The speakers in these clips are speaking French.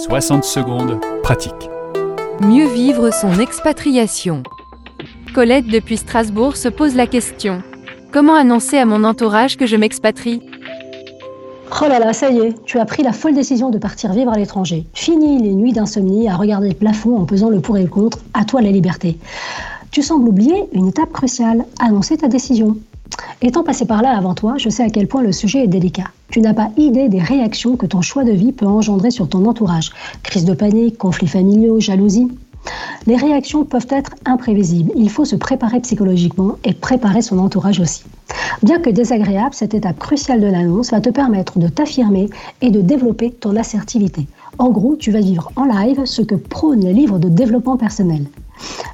60 secondes, pratique. Mieux vivre son expatriation. Colette depuis Strasbourg se pose la question. Comment annoncer à mon entourage que je m'expatrie? Oh là là, ça y est, tu as pris la folle décision de partir vivre à l'étranger. Fini les nuits d'insomnie à regarder le plafond en pesant le pour et le contre, à toi la liberté. Tu sembles oublier une étape cruciale, annoncer ta décision. Étant passé par là avant toi, je sais à quel point le sujet est délicat. Tu n'as pas idée des réactions que ton choix de vie peut engendrer sur ton entourage. Crise de panique, conflits familiaux, jalousie. Les réactions peuvent être imprévisibles. Il faut se préparer psychologiquement et préparer son entourage aussi. Bien que désagréable, cette étape cruciale de l'annonce va te permettre de t'affirmer et de développer ton assertivité. En gros, tu vas vivre en live ce que prône les livres de développement personnel.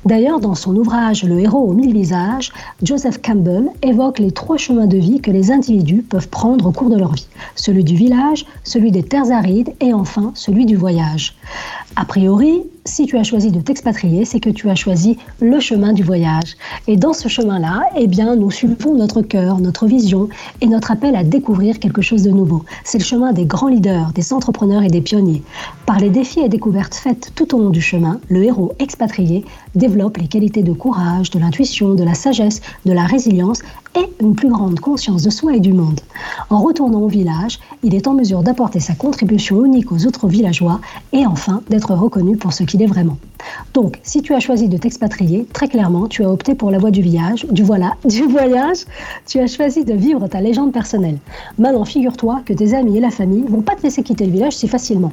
D'ailleurs, dans son ouvrage Le héros aux mille visages, Joseph Campbell évoque les trois chemins de vie que les individus peuvent prendre au cours de leur vie. Celui du village, celui des terres arides et enfin celui du voyage. A priori, si tu as choisi de t'expatrier, c'est que tu as choisi le chemin du voyage. Et dans ce chemin-là, eh bien, nous suivons notre cœur, notre vision et notre appel à découvrir quelque chose de nouveau. C'est le chemin des grands leaders, des entrepreneurs et des pionniers. Par les défis et découvertes faites tout au long du chemin, le héros expatrié développe les qualités de courage, de l'intuition, de la sagesse, de la résilience et une plus grande conscience de soi et du monde. En retournant au village, il est en mesure d'apporter sa contribution unique aux autres villageois et enfin d'être reconnu pour ce qu'il vraiment. Donc, si tu as choisi de t'expatrier, très clairement, tu as opté pour la voie du village, du voilà, du voyage. Tu as choisi de vivre ta légende personnelle. Maintenant, figure-toi que tes amis et la famille vont pas te laisser quitter le village si facilement.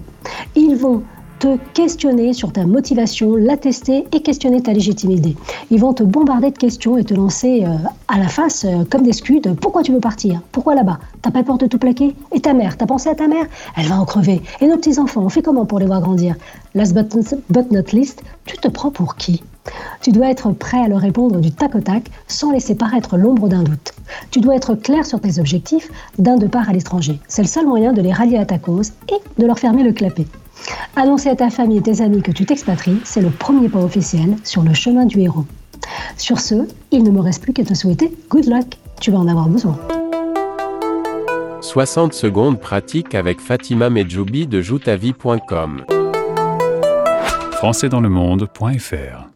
Ils vont te questionner sur ta motivation, la tester et questionner ta légitimité. Ils vont te bombarder de questions et te lancer euh, à la face euh, comme des scuds. Pourquoi tu veux partir? Pourquoi là-bas? T'as pas peur de tout plaquer? Et ta mère? T'as pensé à ta mère? Elle va en crever. Et nos petits-enfants, on fait comment pour les voir grandir? Last but, but not least, tu te prends pour qui? Tu dois être prêt à leur répondre du tac au tac sans laisser paraître l'ombre d'un doute. Tu dois être clair sur tes objectifs d'un départ à l'étranger. C'est le seul moyen de les rallier à ta cause et de leur fermer le clapet. Annoncer à ta famille et tes amis que tu t'expatries, c'est le premier pas officiel sur le chemin du héros. Sur ce, il ne me reste plus qu'à te souhaiter good luck. Tu vas en avoir besoin. 60 secondes pratiques avec Fatima Medjoubi de joutavie.com. Françaisdanslemonde.fr